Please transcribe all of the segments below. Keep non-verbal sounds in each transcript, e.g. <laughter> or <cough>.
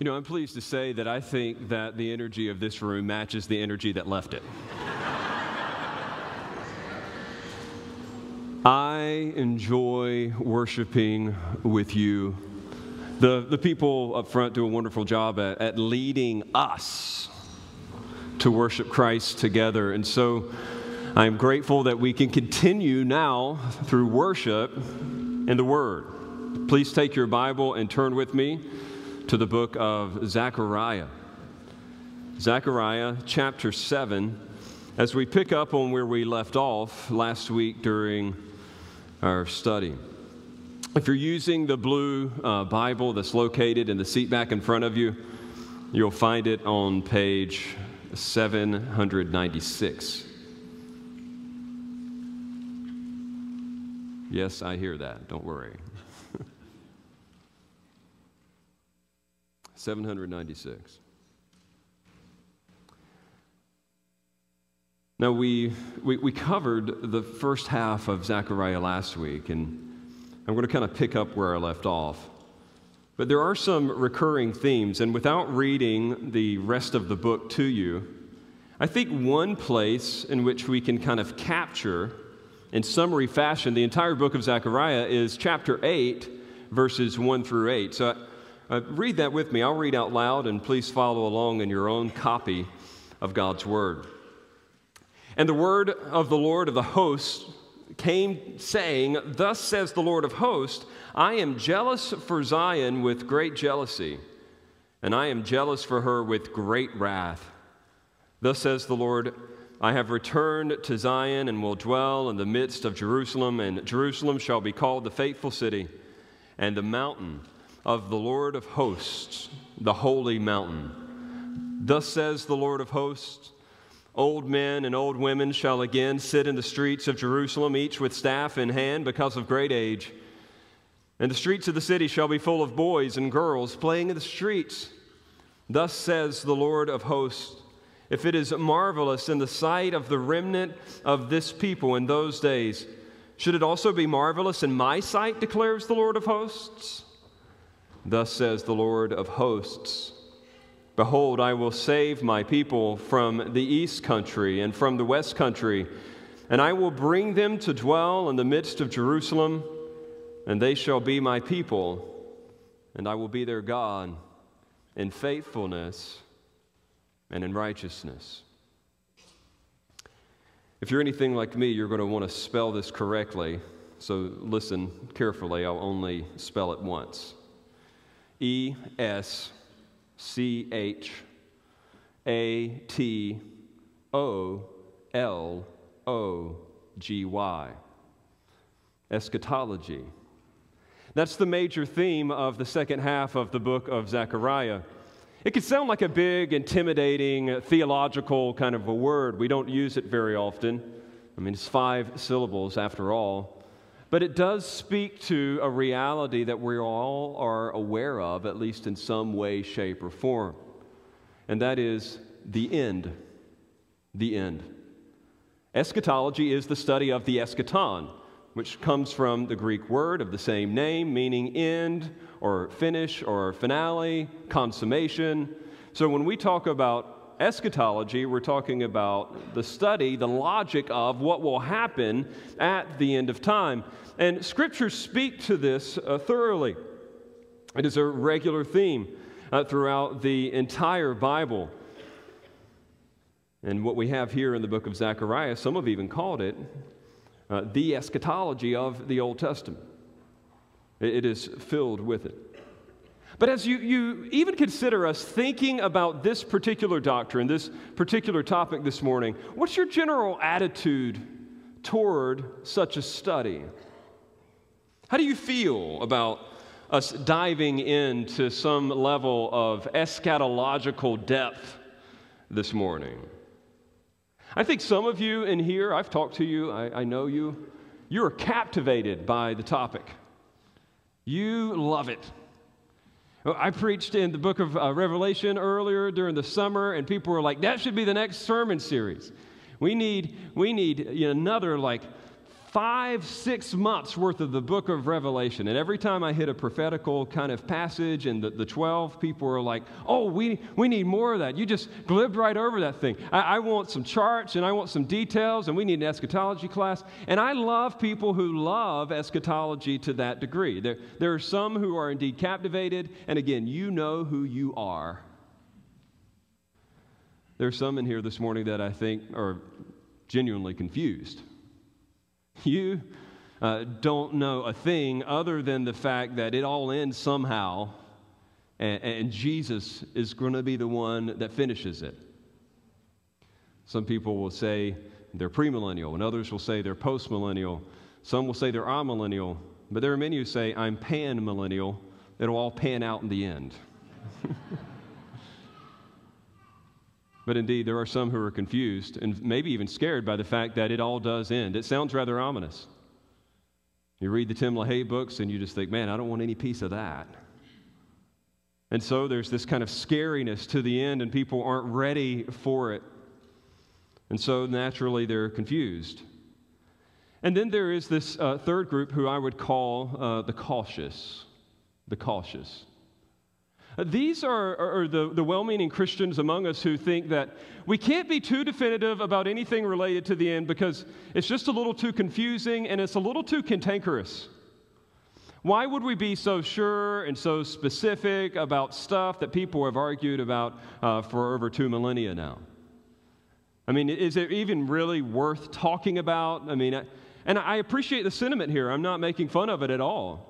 You know, I'm pleased to say that I think that the energy of this room matches the energy that left it. I enjoy worshiping with you. The, the people up front do a wonderful job at, at leading us to worship Christ together. And so I'm grateful that we can continue now through worship and the Word. Please take your Bible and turn with me to the book of Zechariah. Zechariah chapter 7, as we pick up on where we left off last week during our study. If you're using the blue uh, Bible that's located in the seat back in front of you, you'll find it on page 796. Yes, I hear that. Don't worry. 796. Now, we, we, we, covered the first half of Zechariah last week, and I'm going to kind of pick up where I left off. But there are some recurring themes, and without reading the rest of the book to you, I think one place in which we can kind of capture, in summary fashion, the entire book of Zechariah is chapter 8, verses 1 through 8. So uh, read that with me. I'll read out loud, and please follow along in your own copy of God's Word. And the word of the Lord of the hosts came saying, Thus says the Lord of hosts, I am jealous for Zion with great jealousy, and I am jealous for her with great wrath. Thus says the Lord, I have returned to Zion and will dwell in the midst of Jerusalem, and Jerusalem shall be called the faithful city and the mountain of the Lord of hosts, the holy mountain. Thus says the Lord of hosts Old men and old women shall again sit in the streets of Jerusalem, each with staff in hand because of great age. And the streets of the city shall be full of boys and girls playing in the streets. Thus says the Lord of hosts If it is marvelous in the sight of the remnant of this people in those days, should it also be marvelous in my sight, declares the Lord of hosts? Thus says the Lord of hosts Behold, I will save my people from the east country and from the west country, and I will bring them to dwell in the midst of Jerusalem, and they shall be my people, and I will be their God in faithfulness and in righteousness. If you're anything like me, you're going to want to spell this correctly, so listen carefully. I'll only spell it once. E S C H A T O L O G Y. Eschatology. That's the major theme of the second half of the book of Zechariah. It can sound like a big, intimidating, theological kind of a word. We don't use it very often. I mean, it's five syllables after all. But it does speak to a reality that we all are aware of, at least in some way, shape, or form. And that is the end. The end. Eschatology is the study of the eschaton, which comes from the Greek word of the same name, meaning end or finish or finale, consummation. So when we talk about eschatology, we're talking about the study, the logic of what will happen at the end of time. And scriptures speak to this uh, thoroughly. It is a regular theme uh, throughout the entire Bible. And what we have here in the book of Zechariah, some have even called it uh, the eschatology of the Old Testament. It is filled with it. But as you, you even consider us thinking about this particular doctrine, this particular topic this morning, what's your general attitude toward such a study? How do you feel about us diving into some level of eschatological depth this morning? I think some of you in here, I've talked to you, I, I know you, you're captivated by the topic. You love it. I preached in the book of uh, Revelation earlier during the summer, and people were like, that should be the next sermon series. We need, we need another like five, six months worth of the book of Revelation. And every time I hit a prophetical kind of passage and the, the 12 people are like, oh, we, we need more of that. You just glibbed right over that thing. I, I want some charts and I want some details and we need an eschatology class. And I love people who love eschatology to that degree. There, there are some who are indeed captivated. And again, you know who you are. There are some in here this morning that I think are genuinely confused. You uh, don't know a thing other than the fact that it all ends somehow, and, and Jesus is going to be the one that finishes it. Some people will say they're premillennial, and others will say they're postmillennial. Some will say they're amillennial, but there are many who say I'm panmillennial. It'll all pan out in the end. <laughs> But indeed, there are some who are confused and maybe even scared by the fact that it all does end. It sounds rather ominous. You read the Tim LaHaye books and you just think, man, I don't want any piece of that. And so there's this kind of scariness to the end, and people aren't ready for it. And so naturally, they're confused. And then there is this uh, third group who I would call uh, the cautious. The cautious. These are, are, the, the well meaning Christians among us who think that we can't be too definitive about anything related to the end because it's just a little too confusing and it's a little too cantankerous. Why would we be so sure and so specific about stuff that people have argued about uh, for over two millennia now? I mean, is it even really worth talking about? I mean, I, and I appreciate the sentiment here. I'm not making fun of it at all.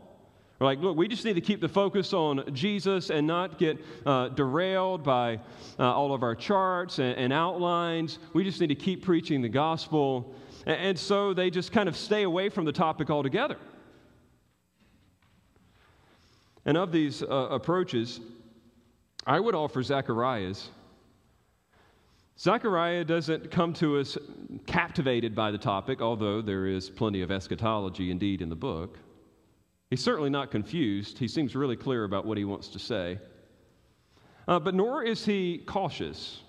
We're like, look, we just need to keep the focus on Jesus and not get uh, derailed by uh, all of our charts and, and, outlines. We just need to keep preaching the gospel. And, and so they just kind of stay away from the topic altogether. And of these uh, approaches, I would offer Zechariah's. Zechariah doesn't come to us captivated by the topic, although there is plenty of eschatology indeed in the book. He's certainly not confused. He seems really clear about what he wants to say. Uh, but nor is he cautious.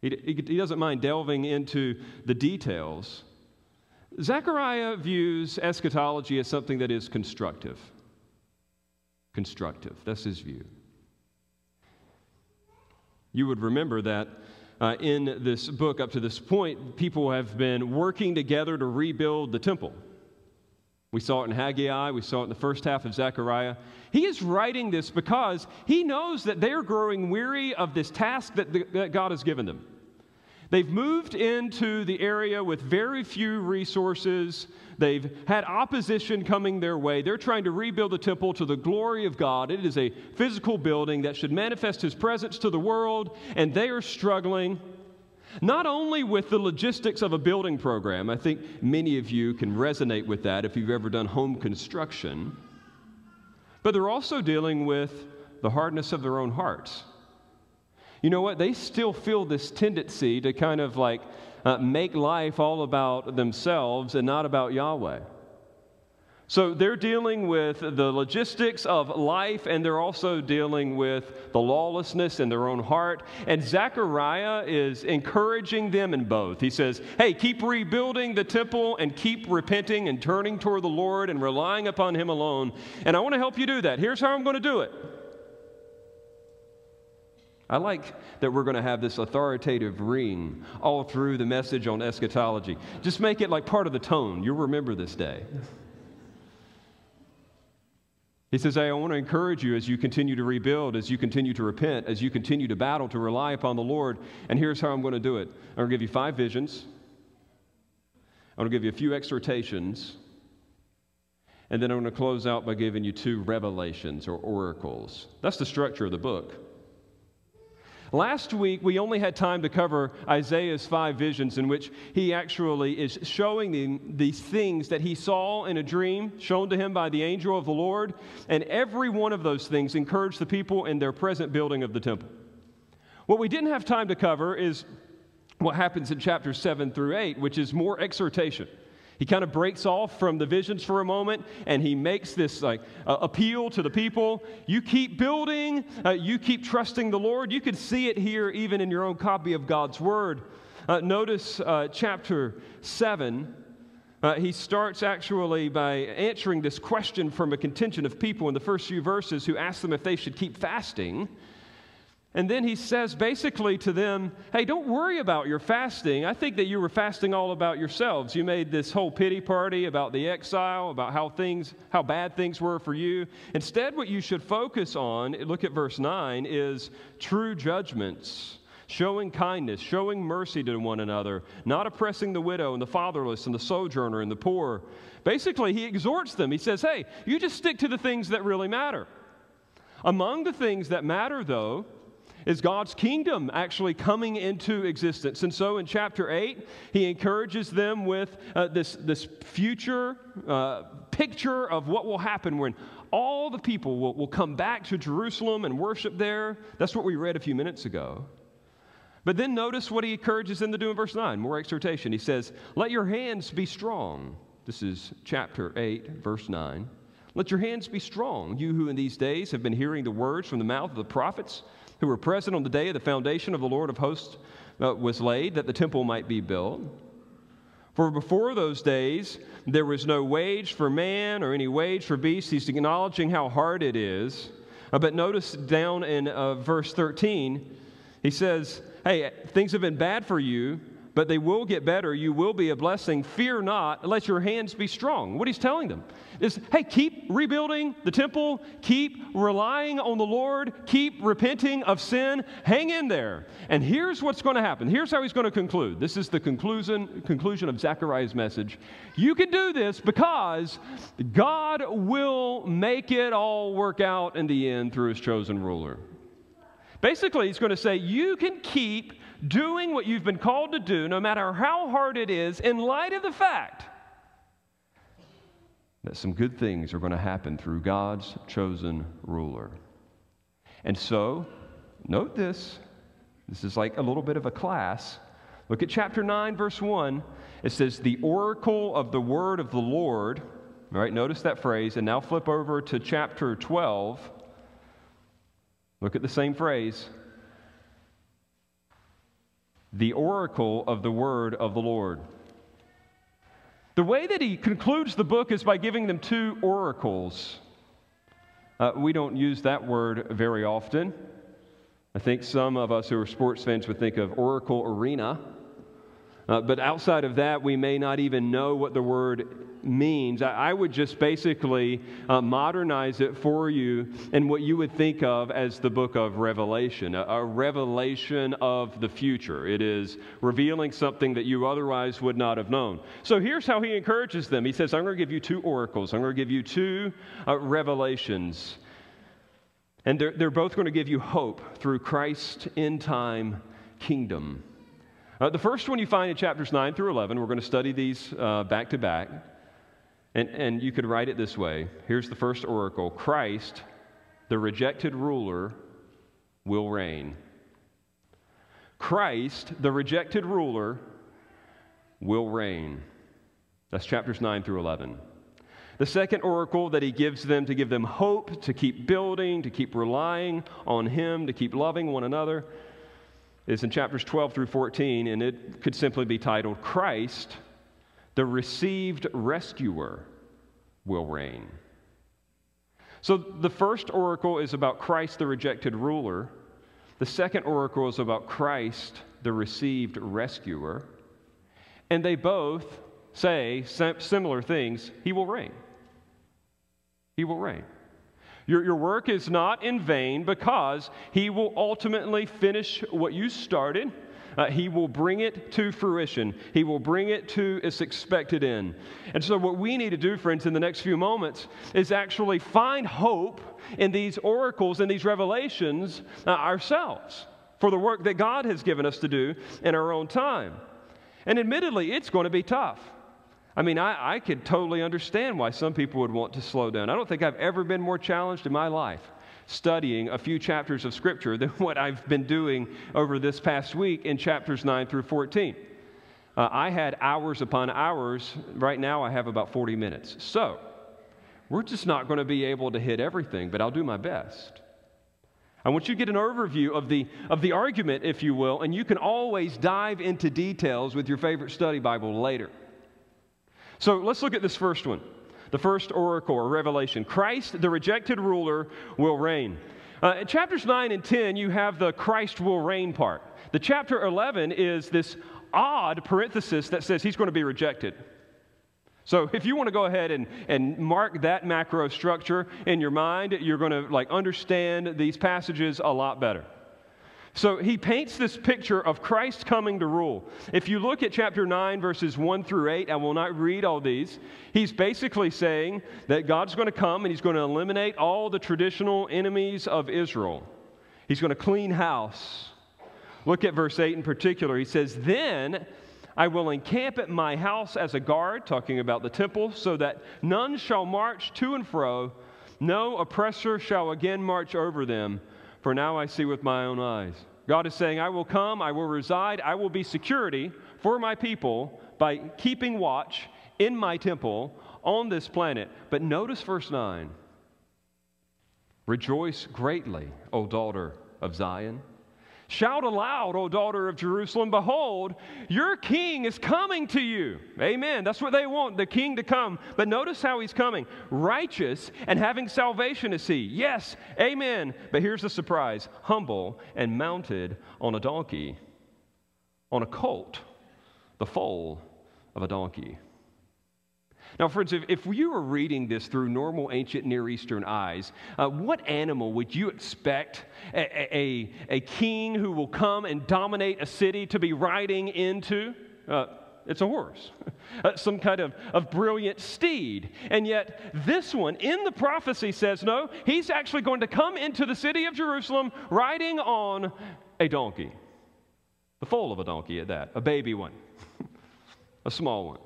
He, he, he doesn't mind delving into the details. Zechariah views eschatology as something that is constructive. Constructive. That's his view. You would remember that uh, in this book, up to this point, people have been working together to rebuild the temple. We saw it in Haggai, we saw it in the first half of Zechariah. He is writing this because he knows that they're growing weary of this task that, the, that God has given them. They've moved into the area with very few resources. They've had opposition coming their way. They're trying to rebuild the temple to the glory of God. It is a physical building that should manifest His presence to the world, and they are struggling. Not only with the logistics of a building program, I think many of you can resonate with that if you've ever done home construction, but they're also dealing with the hardness of their own hearts. You know what? They still feel this tendency to kind of like uh, make life all about themselves and not about Yahweh. So they're dealing with the logistics of life and they're also dealing with the lawlessness in their own heart. And Zechariah is encouraging them in both. He says, Hey, keep rebuilding the temple and keep repenting and turning toward the Lord and relying upon Him alone. And I want to help you do that. Here's how I'm going to do it. I like that we're going to have this authoritative ring all through the message on eschatology. Just make it like part of the tone. You'll remember this day. He says, hey, I want to encourage you as you continue to rebuild, as you continue to repent, as you continue to battle, to rely upon the Lord. And here's how I'm going to do it I'm going to give you five visions, I'm going to give you a few exhortations, and then I'm going to close out by giving you two revelations or oracles. That's the structure of the book. Last week, we only had time to cover Isaiah's five visions, in which he actually is showing the, these things that he saw in a dream, shown to him by the angel of the Lord. And every one of those things encouraged the people in their present building of the temple. What we didn't have time to cover is what happens in chapters 7 through 8, which is more exhortation. He kind of breaks off from the visions for a moment and he makes this like uh, appeal to the people. You keep building, uh, you keep trusting the Lord. You can see it here even in your own copy of God's Word. Uh, notice uh, chapter 7, Uh, he starts actually by answering this question from a contingent of people in the first few verses who ask them if they should keep fasting. And then he says basically to them, Hey, don't worry about your fasting. I think that you were fasting all about yourselves. You made this whole pity party about the exile, about how things, how bad things were for you. Instead, what you should focus on, look at verse 9, is true judgments, showing kindness, showing mercy to one another, not oppressing the widow and the fatherless and the sojourner and the poor. Basically, he exhorts them. He says, Hey, you just stick to the things that really matter. Among the things that matter, though, is God's kingdom actually coming into existence. And so in chapter 8, he encourages them with uh, this, this future uh, picture of what will happen when all the people will, will come back to Jerusalem and worship there. That's what we read a few minutes ago. But then notice what he encourages them to do in verse 9, more exhortation. He says, Let your hands be strong. This is chapter 8, verse 9. Let your hands be strong, you who in these days have been hearing the words from the mouth of the prophets who were present on the day of the foundation of the Lord of hosts uh, was laid, that the temple might be built. For before those days, there was no wage for man or any wage for beast. He's acknowledging how hard it is. Uh, but notice down in uh, verse 13, he says, Hey, things have been bad for you, but they will get better. You will be a blessing. Fear not, let your hands be strong. What he's telling them is hey, keep rebuilding the temple, keep relying on the Lord, keep repenting of sin, hang in there. And here's what's going to happen. Here's how he's going to conclude. This is the conclusion, conclusion of Zechariah's message. You can do this because God will make it all work out in the end through his chosen ruler. Basically, he's going to say, You can keep doing what you've been called to do, no matter how hard it is, in light of the fact that some good things are going to happen through God's chosen ruler. And so, note this this is like a little bit of a class. Look at chapter 9, verse 1. It says, The oracle of the word of the Lord. All right, notice that phrase. And now flip over to chapter 12. Look at the same phrase the oracle of the word of the Lord. The way that he concludes the book is by giving them two oracles. Uh, we don't use that word very often. I think some of us who are sports fans would think of Oracle Arena. Uh, but outside of that, we may not even know what the word means. I, I would just basically uh, modernize it for you in what you would think of as the book of Revelation, a, a revelation of the future. It is revealing something that you otherwise would not have known. So here's how he encourages them He says, I'm going to give you two oracles, I'm going to give you two uh, revelations. And they're, they're both going to give you hope through Christ's end time kingdom. Uh, the first one you find in chapters 9 through 11. We're going to study these uh, back to back. And, and you could write it this way Here's the first oracle Christ, the rejected ruler, will reign. Christ, the rejected ruler, will reign. That's chapters 9 through 11. The second oracle that he gives them to give them hope, to keep building, to keep relying on him, to keep loving one another, is in chapters 12 through 14, and it could simply be titled Christ, the received rescuer, will reign. So the first oracle is about Christ, the rejected ruler. The second oracle is about Christ, the received rescuer. And they both say similar things He will reign. He will reign. Your, your work is not in vain because He will ultimately finish what you started. Uh, he will bring it to fruition. He will bring it to its expected end. And so, what we need to do, friends, in the next few moments is actually find hope in these oracles and these revelations uh, ourselves for the work that God has given us to do in our own time. And admittedly, it's going to be tough. I mean, I, I could totally understand why some people would want to slow down. I don't think I've ever been more challenged in my life studying a few chapters of Scripture than <laughs> what I've been doing over this past week in chapters 9 through 14. Uh, I had hours upon hours. Right now, I have about 40 minutes. So, we're just not going to be able to hit everything, but I'll do my best. I want you to get an overview of the, of the argument, if you will, and you can always dive into details with your favorite study Bible later. So let's look at this first one. The first oracle or revelation Christ, the rejected ruler, will reign. Uh, in chapters 9 and 10, you have the Christ will reign part. The chapter 11 is this odd parenthesis that says he's going to be rejected. So if you want to go ahead and, and mark that macro structure in your mind, you're going to like understand these passages a lot better. So he paints this picture of Christ coming to rule. If you look at chapter 9, verses 1 through 8, I will not read all these. He's basically saying that God's going to come and he's going to eliminate all the traditional enemies of Israel. He's going to clean house. Look at verse 8 in particular. He says, Then I will encamp at my house as a guard, talking about the temple, so that none shall march to and fro, no oppressor shall again march over them for now I see with my own eyes. God is saying, I will come, I will reside, I will be security for my people by keeping watch in my temple on this planet. But notice verse 9 Rejoice greatly, O daughter of Zion. Shout aloud, O daughter of Jerusalem, behold, your king is coming to you. Amen. That's what they want, the king to come. But notice how he's coming righteous and having salvation is he. Yes, amen. But here's the surprise humble and mounted on a donkey, on a colt, the foal of a donkey. Now, friends, if, if you were reading this through normal ancient Near Eastern eyes, uh, what animal would you expect a, a, a, king who will come and dominate a city to be riding into? Uh, it's a horse, <laughs> uh, some kind of, of brilliant steed. And yet, this one in the prophecy says, no, he's actually going to come into the city of Jerusalem riding on a donkey, the foal of a donkey at that, a baby one, <laughs> a small one.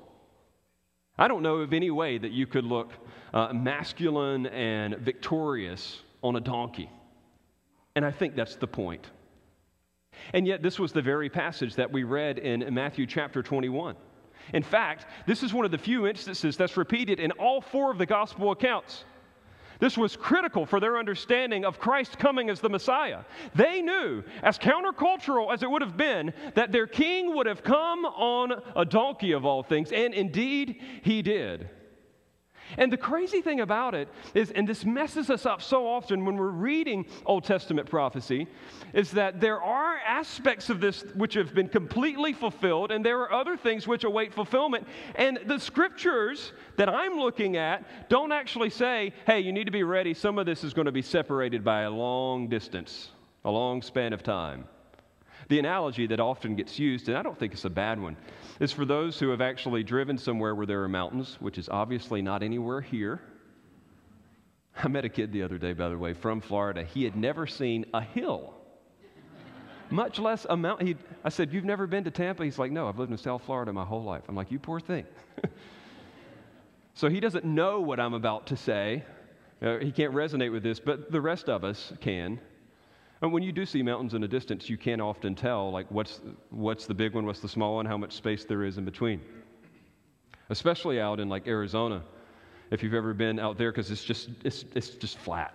I don't know of any way that you could look uh, masculine and victorious on a donkey. And I think that's the point. And yet, this was the very passage that we read in Matthew chapter 21. In fact, this is one of the few instances that's repeated in all four of the gospel accounts. This was critical for their understanding of Christ coming as the Messiah. They knew, as countercultural as it would have been, that their king would have come on a donkey of all things, and indeed he did. And the crazy thing about it is, and this messes us up so often when we're reading Old Testament prophecy, is that there are aspects of this which have been completely fulfilled, and there are other things which await fulfillment. And the scriptures that I'm looking at don't actually say, hey, you need to be ready. Some of this is going to be separated by a long distance, a long span of time. The analogy that often gets used, and I don't think it's a bad one, is for those who have actually driven somewhere where there are mountains, which is obviously not anywhere here. I met a kid the other day, by the way, from Florida. He had never seen a hill, much less a mountain. He, I said, You've never been to Tampa? He's like, No, I've lived in South Florida my whole life. I'm like, You poor thing. <laughs> so he doesn't know what I'm about to say. Uh, he can't resonate with this, but the rest of us can. And when you do see mountains in the distance, you can't often tell, like, what's, what's the big one, what's the small one, how much space there is in between. Especially out in, like, Arizona, if you've ever been out there, because it's just, it's, it's just flat,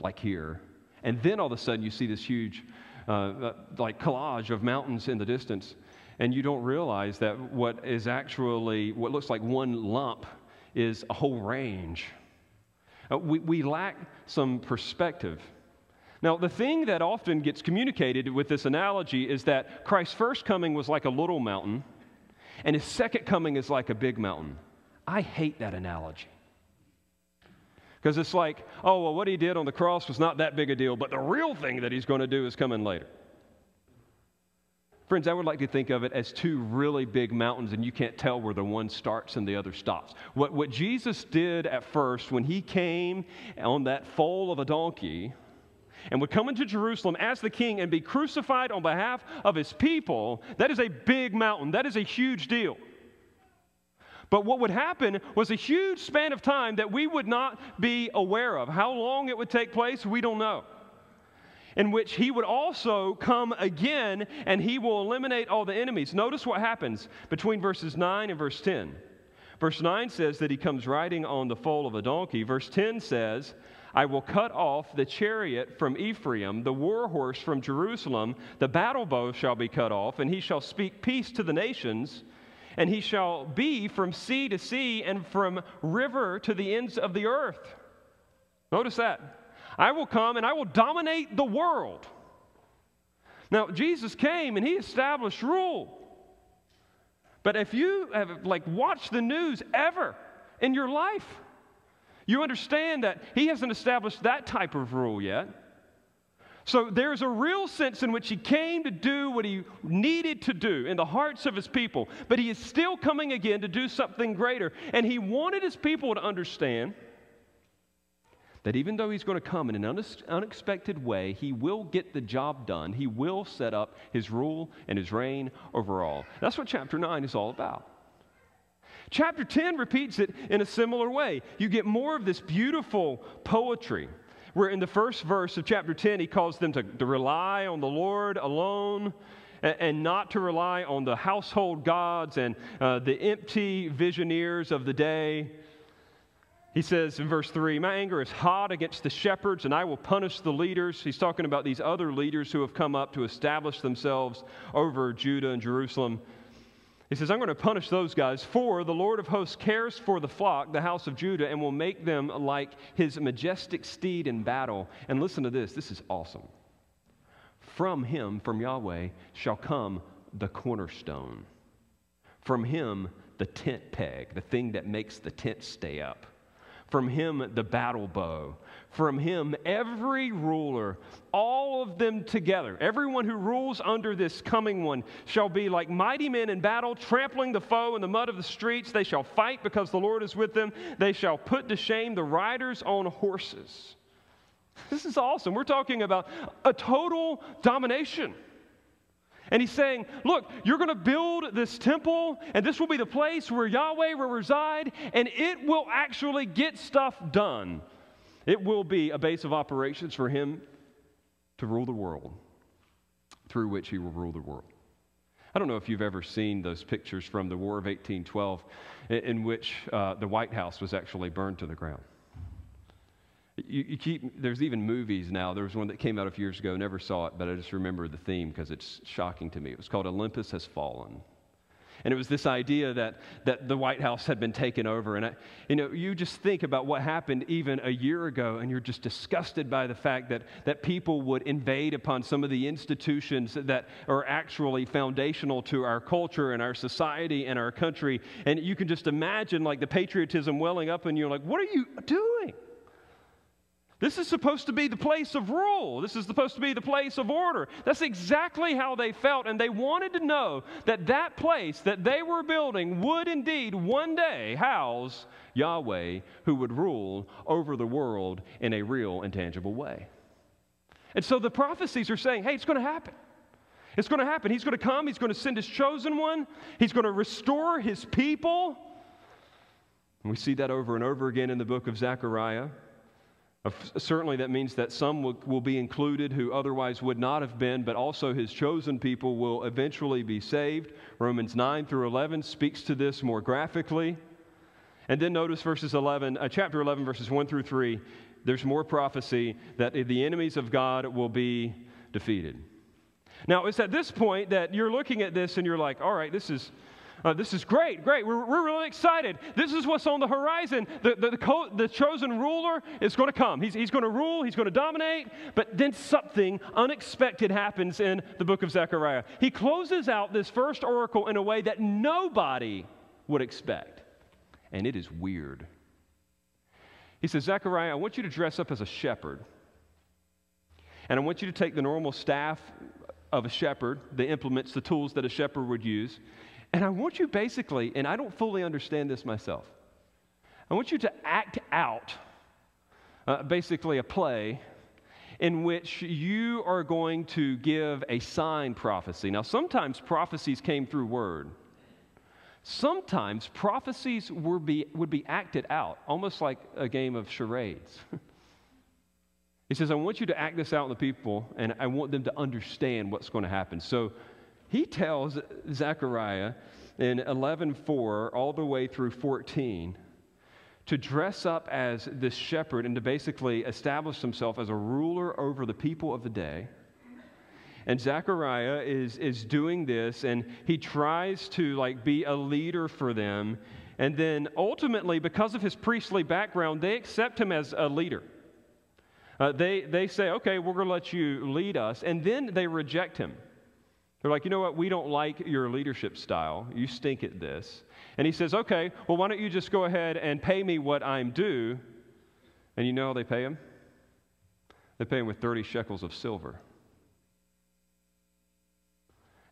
like here. And then all of a sudden, you see this huge, uh, uh, like, collage of mountains in the distance. And you don't realize that what is actually, what looks like one lump, is a whole range. Uh, we, we lack some perspective. Now, the thing that often gets communicated with this analogy is that Christ's first coming was like a little mountain, and his second coming is like a big mountain. I hate that analogy. Because it's like, oh, well, what he did on the cross was not that big a deal, but the real thing that he's going to do is coming later. Friends, I would like to think of it as two really big mountains, and you can't tell where the one starts and the other stops. What, what Jesus did at first when he came on that foal of a donkey and would come into Jerusalem as the king and be crucified on behalf of his people, that is a big mountain. That is a huge deal. But what would happen was a huge span of time that we would not be aware of. How long it would take place, we don't know. In which he would also come again and he will eliminate all the enemies. Notice what happens between verses 9 and verse 10. Verse 9 says that he comes riding on the foal of a donkey. Verse 10 says I will cut off the chariot from Ephraim, the war horse from Jerusalem. The battle bow shall be cut off, and he shall speak peace to the nations. and he shall be from sea to sea and from river to the ends of the earth. Notice that. I will come and I will dominate the world. Now, Jesus came and he established rule. But if you have like watched the news ever in your life, you understand that he hasn't established that type of rule yet. So there's a real sense in which he came to do what he needed to do in the hearts of his people, but he is still coming again to do something greater. And he wanted his people to understand that even though he's going to come in an unexpected way, he will get the job done. He will set up his rule and his reign over all. That's what chapter 9 is all about. Chapter 10 repeats it in a similar way. You get more of this beautiful poetry where in the first verse of chapter 10, he calls them to, to rely on the Lord alone and, and, not to rely on the household gods and uh, the empty visioneers of the day. He says in verse 3 My anger is hot against the shepherds, and I will punish the leaders. He's talking about these other leaders who have come up to establish themselves over Judah and Jerusalem. He says, I'm going to punish those guys, for the Lord of hosts cares for the flock, the house of Judah, and will make them like his majestic steed in battle. And listen to this this is awesome. From him, from Yahweh, shall come the cornerstone. From him, the tent peg, the thing that makes the tent stay up. From him, the battle bow. From him, every ruler, all of them together, everyone who rules under this coming one, shall be like mighty men in battle, trampling the foe in the mud of the streets. They shall fight because the Lord is with them. They shall put to shame the riders on horses. This is awesome. We're talking about a total domination. And he's saying, Look, you're going to build this temple, and this will be the place where Yahweh will reside, and it will actually get stuff done. It will be a base of operations for him to rule the world, through which he will rule the world. I don't know if you've ever seen those pictures from the War of 1812, in, which uh, the White House was actually burned to the ground. You, you, keep, there's even movies now. There was one that came out a few years ago, never saw it, but I just remember the theme because it's shocking to me. It was called Olympus Has Fallen. And it was this idea that, that the White House had been taken over. And, I, you know, you just think about what happened even a year ago, and you're just disgusted by the fact that, that people would invade upon some of the institutions that are actually foundational to our culture and our society and our country. And you can just imagine, like, the patriotism welling up in you, like, what are you doing? This is supposed to be the place of rule. This is supposed to be the place of order. That's exactly how they felt. And they wanted to know that that place that they were building would indeed one day house Yahweh, who would rule over the world in a real and tangible way. And so the prophecies are saying, hey, it's going to happen. It's going to happen. He's going to come. He's going to send his chosen one. He's going to restore his people. And we see that over and over again in the book of Zechariah. Certainly, that means that some will, will, be included who otherwise would not have been, but also his chosen people will eventually be saved. Romans 9 through 11 speaks to this more graphically. And then notice verses 11, uh, chapter 11, verses 1 through 3. There's more prophecy that the enemies of God will be defeated. Now, it's at this point that you're looking at this and you're like, all right, this is uh, this is great, great. We're, we're really excited. This is what's on the horizon. The, the, the, co- the chosen ruler is going to come. He's, he's going to rule, he's going to dominate. But then something unexpected happens in the book of Zechariah. He closes out this first oracle in a way that nobody would expect. And it is weird. He says, Zechariah, I want you to dress up as a shepherd. And I want you to take the normal staff of a shepherd, the implements, the tools that a shepherd would use, and I want you basically, and I don't fully understand this myself, I want you to act out uh, basically a play in which you are going to give a sign prophecy. Now, sometimes prophecies came through word. Sometimes prophecies would be, would be acted out, almost like a game of charades. <laughs> he says, I want you to act this out on the people, and I want them to understand what's going to happen. So he tells Zechariah in 11:4 all the way through 14 to dress up as this shepherd and to basically establish himself as a ruler over the people of the day. And Zechariah is, is doing this, and he tries to like be a leader for them. And then ultimately, because of his priestly background, they accept him as a leader. Uh, they, they say, okay, we're going to let you lead us. And then they reject him. They're like, you know what? We don't like your leadership style. You stink at this. And he says, okay, well, why don't you just go ahead and pay me what I'm due? And you know how they pay him? They pay him with 30 shekels of silver.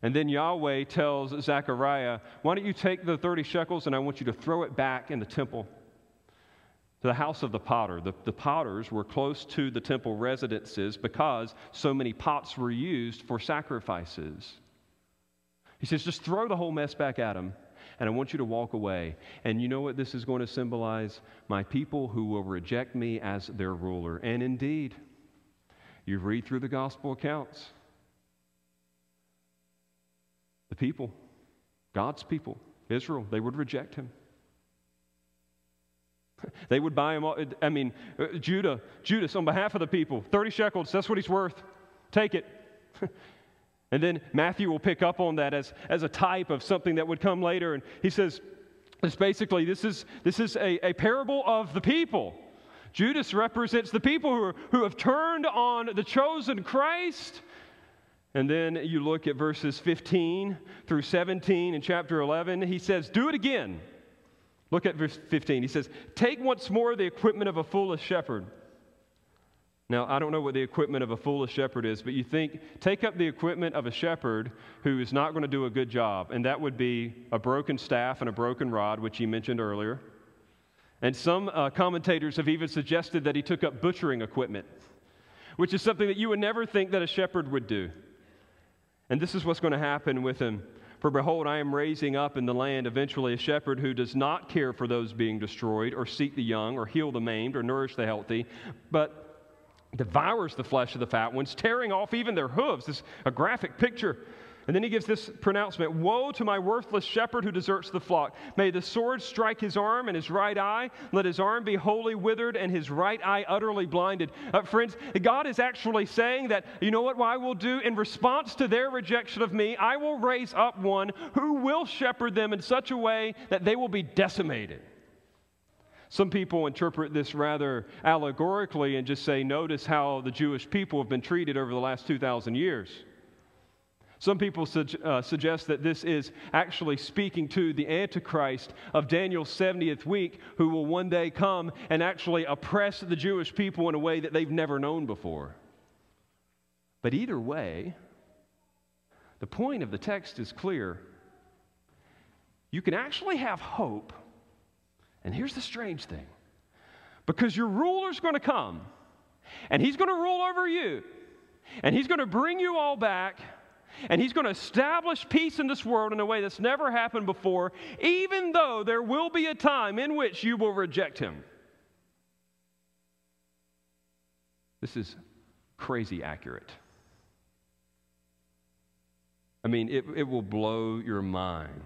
And then Yahweh tells Zechariah, Why don't you take the 30 shekels and I want you to throw it back in the temple the house of the potter. The, the potters were close to the temple residences because so many pots were used for sacrifices. He says, Just throw the whole mess back at them and I want you to walk away. And you know what this is going to symbolize? My people who will reject me as their ruler. And indeed, you read through the gospel accounts the people, God's people, Israel, they would reject him. They would buy him. I mean, uh, Judah, Judas, on behalf of the people, 30 shekels, that's what he's worth. Take it. <laughs> and then Matthew will pick up on that as, as a type of something that would come later. And he says, it's basically, this is, this is a, a parable of the people. Judas represents the people who, are, who have turned on the chosen Christ and then you look at verses 15 through 17 in chapter 11. He says, Do it again. Look at verse 15. He says, Take once more the equipment of a foolish shepherd. Now, I don't know what the equipment of a foolish shepherd is, but you think, take up the equipment of a shepherd who is not going to do a good job, and that would be a broken staff and a broken rod, which he mentioned earlier. And some uh, commentators have even suggested that he took up butchering equipment, which is something that you would never think that a shepherd would do. And this is what's going to happen with him. For behold, I am raising up in the land eventually a shepherd who does not care for those being destroyed, or seek the young, or heal the maimed, or nourish the healthy, but devours the flesh of the fat ones, tearing off even their hooves. This is a graphic picture. And then he gives this pronouncement Woe to my worthless shepherd who deserts the flock. May the sword strike his arm and his right eye. Let his arm be wholly withered and his right eye utterly blinded. Uh, friends, God is actually saying that, you know what, what I will do in response to their rejection of me? I will raise up one who will shepherd them in such a way that they will be decimated. Some people interpret this rather allegorically and just say, notice how the Jewish people have been treated over the last 2,000 years. Some people su- uh, suggest that this is actually speaking to the Antichrist of Daniel's 70th week, who will one day come and actually oppress the Jewish people in a way that they've never known before. But either way, the point of the text is clear. You can actually have hope. And here's the strange thing because your ruler's going to come, and he's going to rule over you, and he's going to bring you all back and he's going to establish peace in this world in a way that's never happened before, even though there will be a time in which you will reject him. This is crazy accurate. I mean, it, it will blow your mind.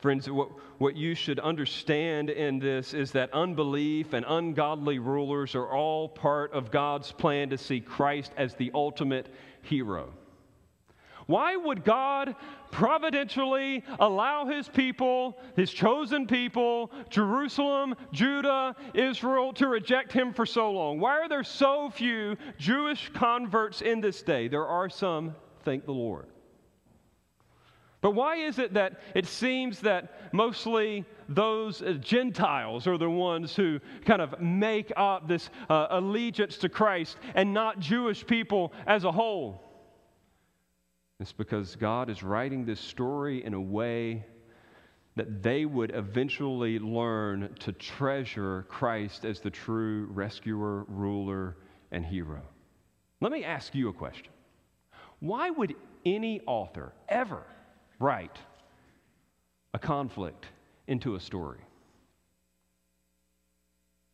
Friends, what, what you should understand in this is that unbelief and ungodly rulers are all part of God's plan to see Christ as the ultimate hero. Why would God providentially allow his people, his chosen people, Jerusalem, Judah, Israel, to reject him for so long? Why are there so few Jewish converts in this day? There are some, thank the Lord. But why is it that it seems that mostly those Gentiles are the ones who kind of make up this uh, allegiance to Christ and not Jewish people as a whole? It's because God is writing this story in a way that they would eventually learn to treasure Christ as the true rescuer, ruler, and hero. Let me ask you a question. Why would any author ever write a conflict into a story?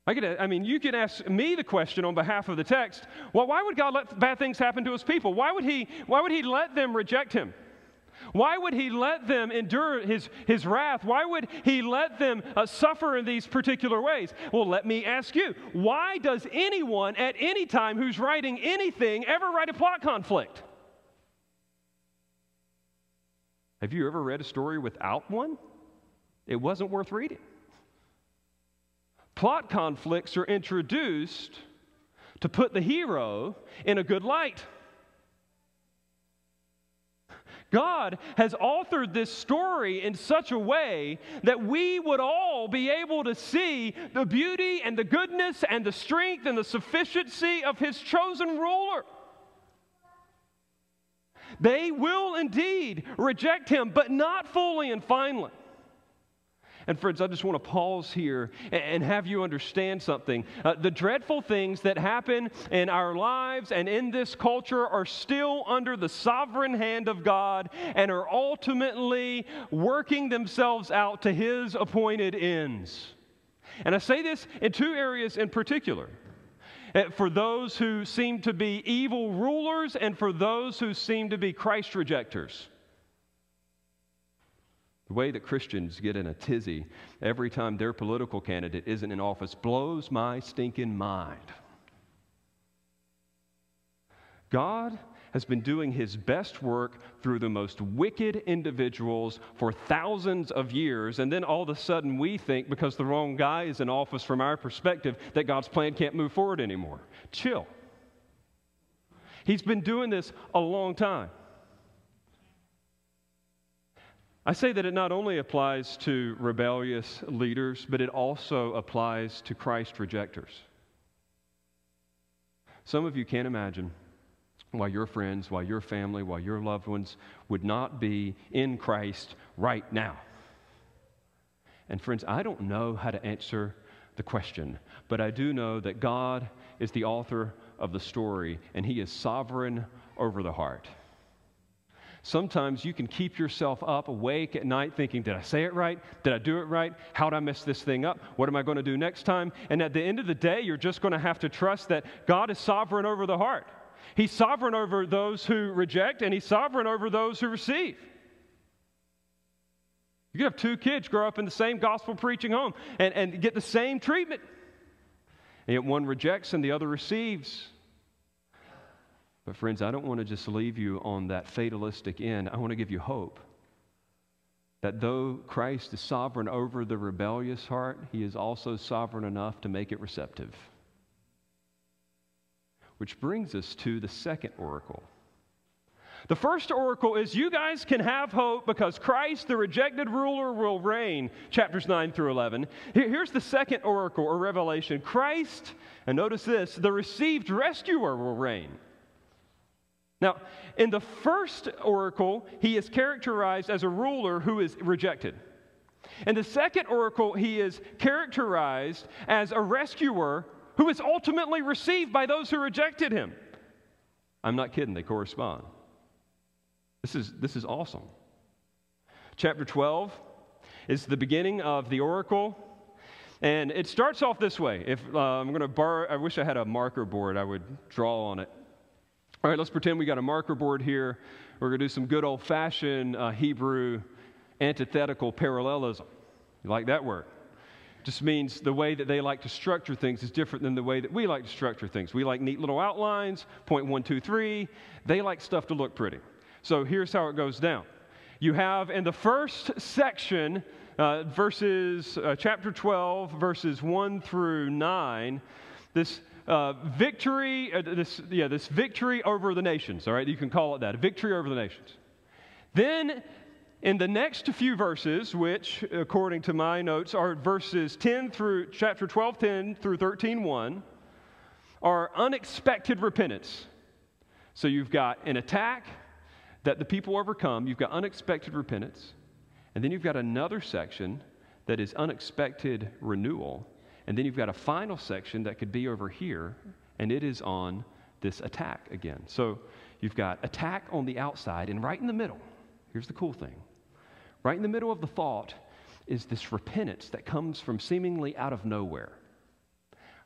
I, could, I mean, you could ask me the question on behalf of the text. Well, why would God let bad things happen to his people? Why would he, why would he let them reject him? Why would he let them endure his, his wrath? Why would he let them uh, suffer in these particular ways? Well, let me ask you why does anyone at any time who's writing anything ever write a plot conflict? Have you ever read a story without one? It wasn't worth reading. Plot conflicts are introduced to put the hero in a good light. God has authored this story in such a way that we would all be able to see the beauty and the goodness and the strength and the sufficiency of His chosen ruler. They will indeed reject Him, but not fully and finally. And, friends, I just want to pause here and have you understand something. Uh, the dreadful things that happen in our lives and in this culture are still under the sovereign hand of God and are ultimately working themselves out to His appointed ends. And I say this in two areas in particular uh, for those who seem to be evil rulers and for those who seem to be Christ rejectors. The way that Christians get in a tizzy every time their political candidate isn't in office blows my stinking mind. God has been doing his best work through the most wicked individuals for thousands of years, and then all of a sudden we think because the wrong guy is in office from our perspective that God's plan can't move forward anymore. Chill. He's been doing this a long time. I say that it not only applies to rebellious leaders, but it also applies to Christ rejectors. Some of you can't imagine why your friends, why your family, why your loved ones would not be in Christ right now. And friends, I don't know how to answer the question, but I do know that God is the author of the story and He is sovereign over the heart. Sometimes you can keep yourself up awake at night thinking, Did I say it right? Did I do it right? How did I mess this thing up? What am I going to do next time? And at the end of the day, you're just going to have to trust that God is sovereign over the heart. He's sovereign over those who reject, and He's sovereign over those who receive. You can have two kids grow up in the same gospel preaching home and, and get the same treatment. And yet one rejects and the other receives. But, friends, I don't want to just leave you on that fatalistic end. I want to give you hope that though Christ is sovereign over the rebellious heart, he is also sovereign enough to make it receptive. Which brings us to the second oracle. The first oracle is you guys can have hope because Christ, the rejected ruler, will reign, chapters 9 through 11. Here's the second oracle or revelation Christ, and notice this, the received rescuer will reign. Now, in the first oracle, he is characterized as a ruler who is rejected. In the second oracle, he is characterized as a rescuer who is ultimately received by those who rejected him. I'm not kidding, they correspond. This is, this is awesome. Chapter 12 is the beginning of the oracle. And it starts off this way. If uh, I'm going to borrow, I wish I had a marker board, I would draw on it. All right, let's pretend we got a marker board here. We're going to do some good old fashioned uh, Hebrew antithetical parallelism. You like that word? Just means the way that they like to structure things is different than the way that we like to structure things. We like neat little outlines, point one, two, three. They like stuff to look pretty. So here's how it goes down. You have in the first section, uh, verses, uh, chapter 12, verses 1 through 9, this uh, victory, uh, this, yeah, this victory over the nations, all right? You can call it that, victory over the nations. Then, in the next few verses, which, according to my notes, are verses 10 through chapter 12, 10 through 13, 1, are unexpected repentance. So you've got an attack that the people overcome, you've got unexpected repentance, and then you've got another section that is unexpected renewal. And then you've got a final section that could be over here, and it is on this attack again. So you've got attack on the outside, and right in the middle, here's the cool thing right in the middle of the thought is this repentance that comes from seemingly out of nowhere.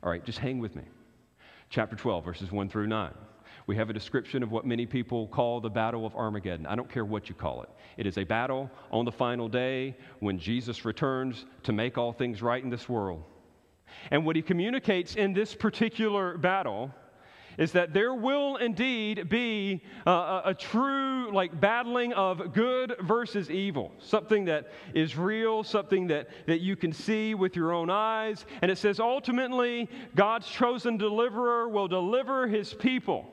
All right, just hang with me. Chapter 12, verses 1 through 9. We have a description of what many people call the Battle of Armageddon. I don't care what you call it. It is a battle on the final day when Jesus returns to make all things right in this world. And what he communicates in this particular battle is that there will indeed be a, a, true like battling of good versus evil. Something that is real something that, that you can see with your own eyes. And it says ultimately god's chosen deliverer will deliver his people.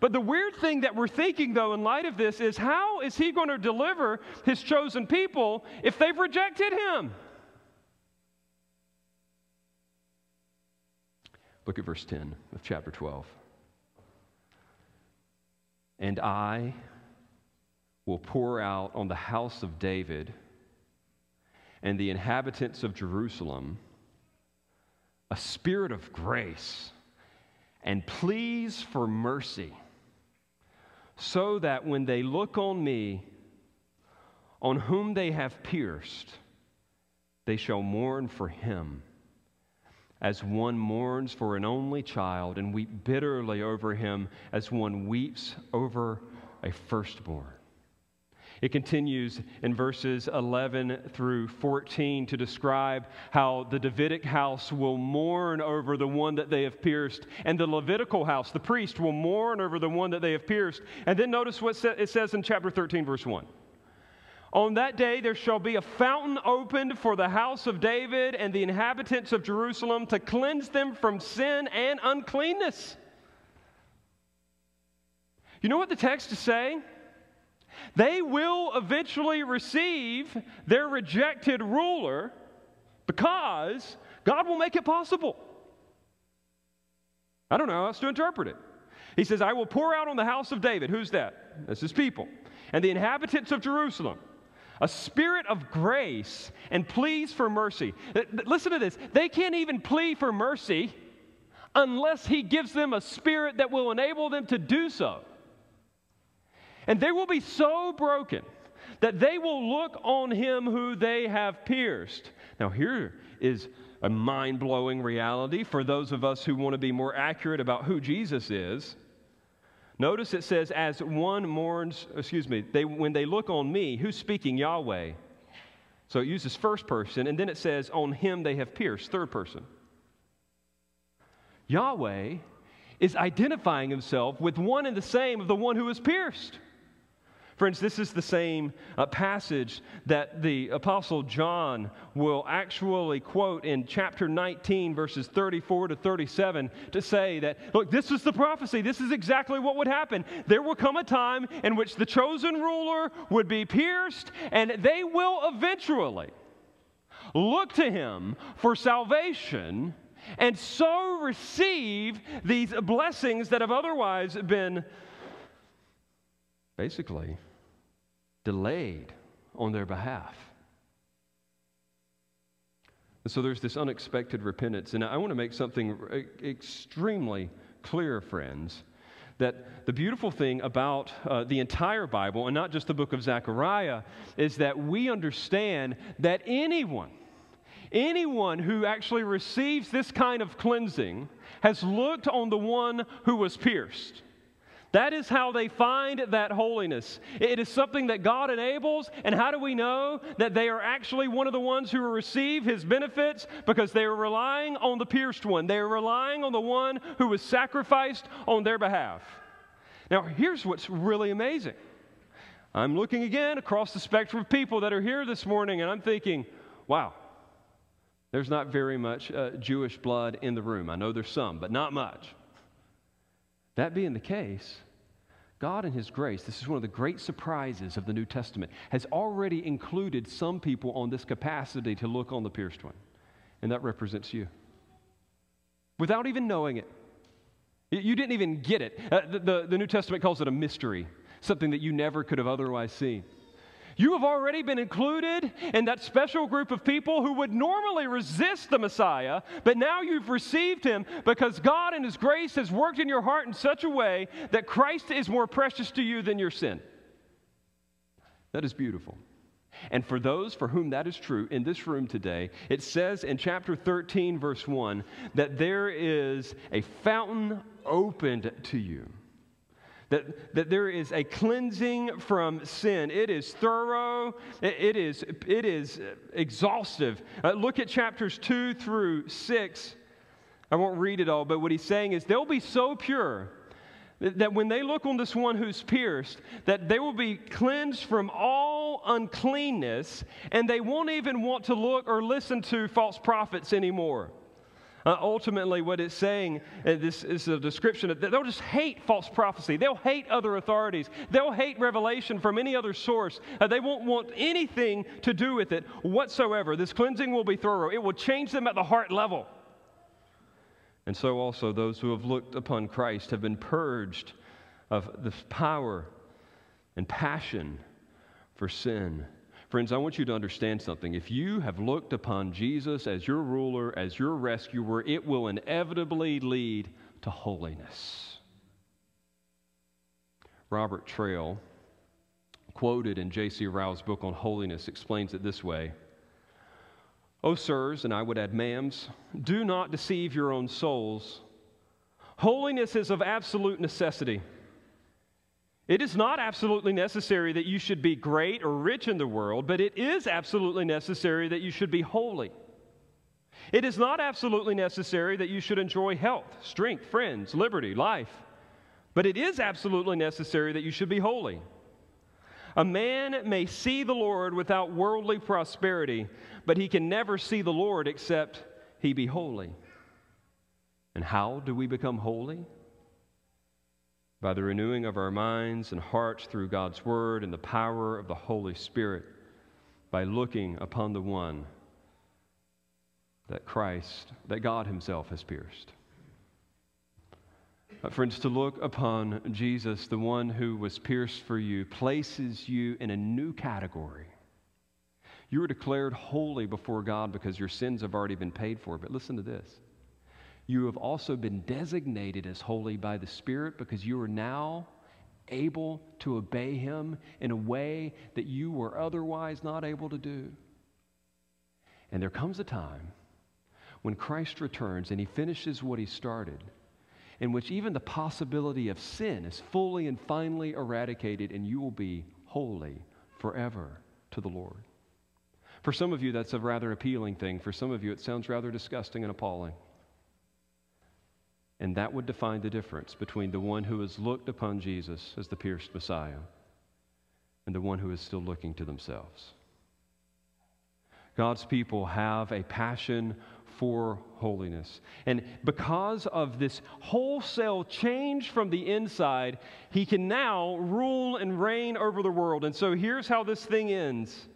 But the weird thing that we're thinking, though, in light of this, is how is he going to deliver his chosen people if they've rejected him? Look at verse 10 of chapter 12. And I will pour out on the house of David and the inhabitants of Jerusalem a spirit of grace and pleas for mercy, so that when they look on me, on whom they have pierced, they shall mourn for him as one mourns for an only child and weep bitterly over him as one weeps over a firstborn. It continues in verses 11 through 14 to describe how the Davidic house will mourn over the one that they have pierced, and the Levitical house, the priest, will mourn over the one that they have pierced. And then notice what it says in chapter 13, verse 1. On that day there shall be a fountain opened for the house of David and the inhabitants of Jerusalem to cleanse them from sin and uncleanness. You know what the text is saying? They will eventually receive their rejected ruler because God will make it possible. I don't know how else to interpret it. He says, I will pour out on the house of David. Who's that? That's his people. And the inhabitants of Jerusalem a spirit of grace and pleas for mercy. Listen to this. They can't even plea for mercy unless He gives them a spirit that will enable them to do so. And they will be so broken that they will look on Him who they have pierced. Now, here is a mind blowing reality for those of us who want to be more accurate about who Jesus is. Notice it says, as one mourns, excuse me, they, when they look on me, who's speaking? Yahweh. So it uses first person, and then it says, on him they have pierced, third person. Yahweh is identifying himself with one and the same of the one who is pierced. Friends, this is the same uh, passage that the Apostle John will actually quote in chapter 19, verses 34 to 37, to say that, look, this is the prophecy. This is exactly what would happen. There will come a time in which the chosen ruler would be pierced, and they will eventually look to him for salvation and so receive these blessings that have otherwise been basically delayed on their behalf. And so there's this unexpected repentance. And I want to make something extremely clear, friends, that the beautiful thing about uh, the entire Bible, and not just the book of Zechariah, is that we understand that anyone, anyone who actually receives this kind of cleansing has looked on the one who was pierced. That is how they find that holiness. It is something that God enables. And how do we know that they are actually one of the ones who will receive his benefits? Because they are relying on the pierced one, they are relying on the one who was sacrificed on their behalf. Now, here's what's really amazing. I'm looking again across the spectrum of people that are here this morning, and I'm thinking, wow, there's not very much uh, Jewish blood in the room. I know there's some, but not much. That being the case, God, in His grace, this is one of the great surprises of the New Testament, has already included some people on this capacity to look on the pierced one. And that represents you. Without even knowing it. You didn't even get it. Uh, the, the, the New Testament calls it a mystery, something that you never could have otherwise seen. You have already been included in that special group of people who would normally resist the Messiah, but now you've received him because God in his grace has worked in your heart in such a way that Christ is more precious to you than your sin. That is beautiful. And for those for whom that is true in this room today, it says in chapter 13, verse 1, that there is a fountain opened to you that, that there is a cleansing from sin. It is thorough, it, it is, it is exhaustive. Uh, look at chapters 2 through 6. I won't read it all, but what he's saying is they'll be so pure that when they look on this one who's pierced, that they will be cleansed from all uncleanness, and they won't even want to look or listen to false prophets anymore. Uh, ultimately, what it's saying, uh, this is a description of, they'll just hate false prophecy. They'll hate other authorities. They'll hate revelation from any other source. Uh, they won't want anything to do with it whatsoever. This cleansing will be thorough, it will change them at the heart level. And so also those who have looked upon Christ have been purged of the power and passion for sin. Friends, I want you to understand something. If you have looked upon Jesus as your ruler, as your rescuer, it will inevitably lead to holiness. Robert Traill, quoted in J.C. Ryle's book on holiness, explains it this way O sirs, and I would add ma'ams, do not deceive your own souls. Holiness is of absolute necessity. It is not absolutely necessary that you should be great or rich in the world, but it is absolutely necessary that you should be holy. It is not absolutely necessary that you should enjoy health, strength, friends, liberty, life, but it is absolutely necessary that you should be holy. A man may see the Lord without worldly prosperity, but he can never see the Lord except he be holy. And how do we become holy? By the renewing of our minds and hearts through God's Word and the power of the Holy Spirit, by looking upon the one that Christ, that God Himself has pierced. Friends, to look upon Jesus, the one who was pierced for you, places you in a new category. You are declared holy before God because your sins have already been paid for. But listen to this you have also been designated as holy by the Spirit because you are now able to obey Him in a way that you were otherwise not able to do. And there comes a time when Christ returns and He finishes what He started in which even the possibility of sin is fully and finally eradicated, and you will be holy forever to the Lord. For some of you, that's a rather appealing thing. For some of you, it sounds rather disgusting and appalling. And that would define the difference between the one who has looked upon Jesus as the pierced Messiah and the one who is still looking to themselves. God's people have a passion for holiness. And because of this wholesale change from the inside, he can now rule and reign over the world. And so here's how this thing ends.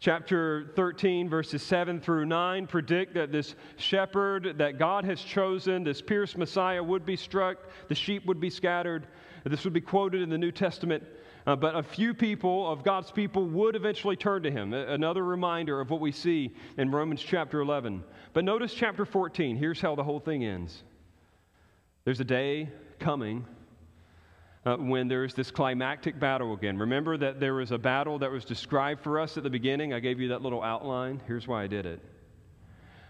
Chapter 13, verses 7 through 9 predict that this shepherd that God has chosen, this pierced Messiah, would be struck, the sheep would be scattered. This would be quoted in the New Testament uh, but a few people of God's people would eventually turn to him. Another reminder of what we see in Romans chapter 11. But notice chapter 14. Here's how the whole thing ends there's a day coming uh, when there's this climactic battle again. Remember that there was a battle that was described for us at the beginning? I gave you that little outline. Here's why I did it.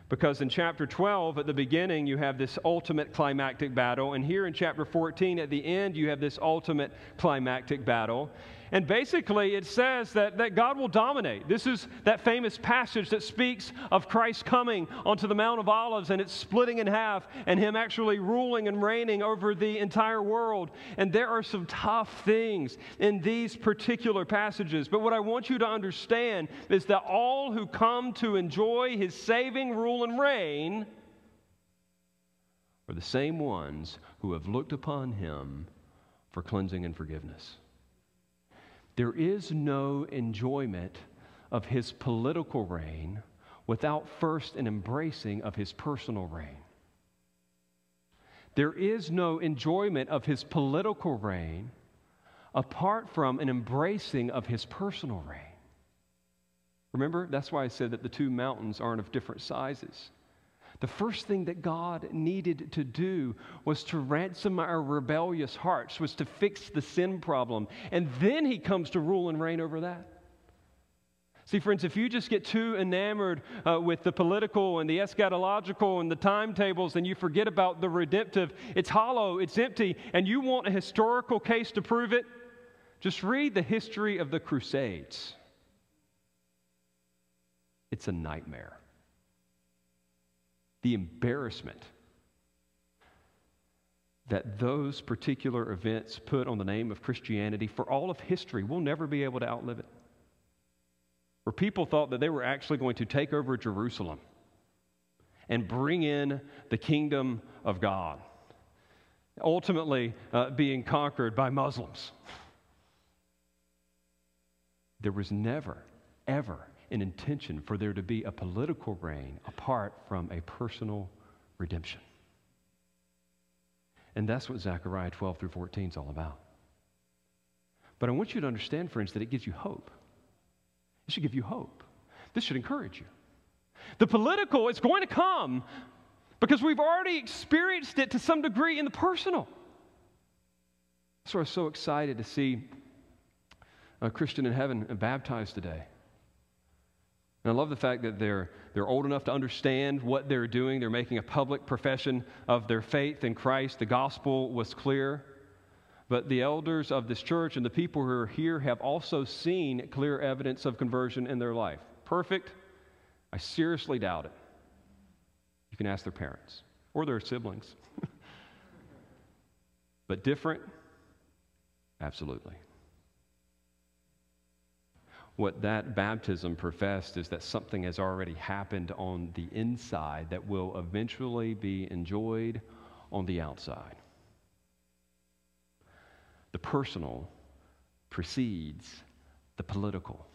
Because in chapter 12, at the beginning, you have this ultimate climactic battle. And here in chapter 14, at the end, you have this ultimate climactic battle. And basically, it says that, that God will dominate. This is that famous passage that speaks of Christ coming onto the Mount of Olives and it's splitting in half and Him actually ruling and reigning over the entire world. And there are some tough things in these particular passages. But what I want you to understand is that all who come to enjoy His saving rule and reign are the same ones who have looked upon Him for cleansing and forgiveness. There is no enjoyment of his political reign without first an embracing of his personal reign. There is no enjoyment of his political reign apart from an embracing of his personal reign. Remember, that's why I said that the two mountains aren't of different sizes. The first thing that God needed to do was to ransom our rebellious hearts, was to fix the sin problem. And then he comes to rule and reign over that. See, friends, if you just get too enamored uh, with the political and the eschatological and the timetables and you forget about the redemptive, it's hollow, it's empty, and you want a historical case to prove it, just read the history of the Crusades. It's a nightmare. The embarrassment that those particular events put on the name of Christianity for all of history. We'll never be able to outlive it. Where people thought that they were actually going to take over Jerusalem and bring in the kingdom of God, ultimately uh, being conquered by Muslims. There was never, ever an intention for there to be a political reign apart from a personal redemption. And that's what Zechariah 12 through 14 is all about. But I want you to understand, friends, that it gives you hope. It should give you hope. This should encourage you. The political is going to come because we've already experienced it to some degree in the personal. So I was so excited to see a Christian in heaven baptized today. And I love the fact that they're, they're old enough to understand what they're doing. They're making a public profession of their faith in Christ. The gospel was clear. But the elders of this church and the people who are here have also seen clear evidence of conversion in their life. Perfect? I seriously doubt it. You can ask their parents or their siblings. <laughs> but different? Absolutely. What that baptism professed is that something has already happened on the inside that will eventually be enjoyed on the outside. The personal precedes the political.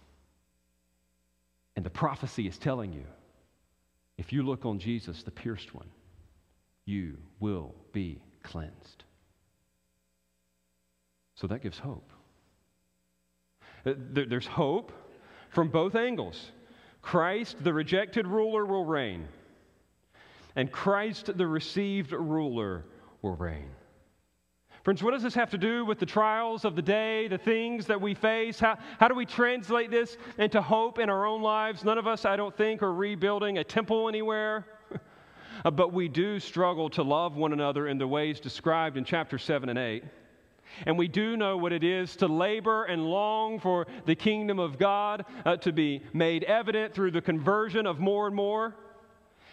And the prophecy is telling you if you look on Jesus, the pierced one, you will be cleansed. So that gives hope. There's hope from both angles. Christ, the rejected ruler, will reign, and Christ, the received ruler, will reign. Friends, what does this have to do with the trials of the day, the things that we face? How, how do we translate this into hope in our own lives? None of us, I don't think, are rebuilding a temple anywhere. <laughs> but we do struggle to love one another in the ways described in chapter 7 and 8. And we do know what it is to labor and long for the kingdom of God uh, to be made evident through the conversion of more and more.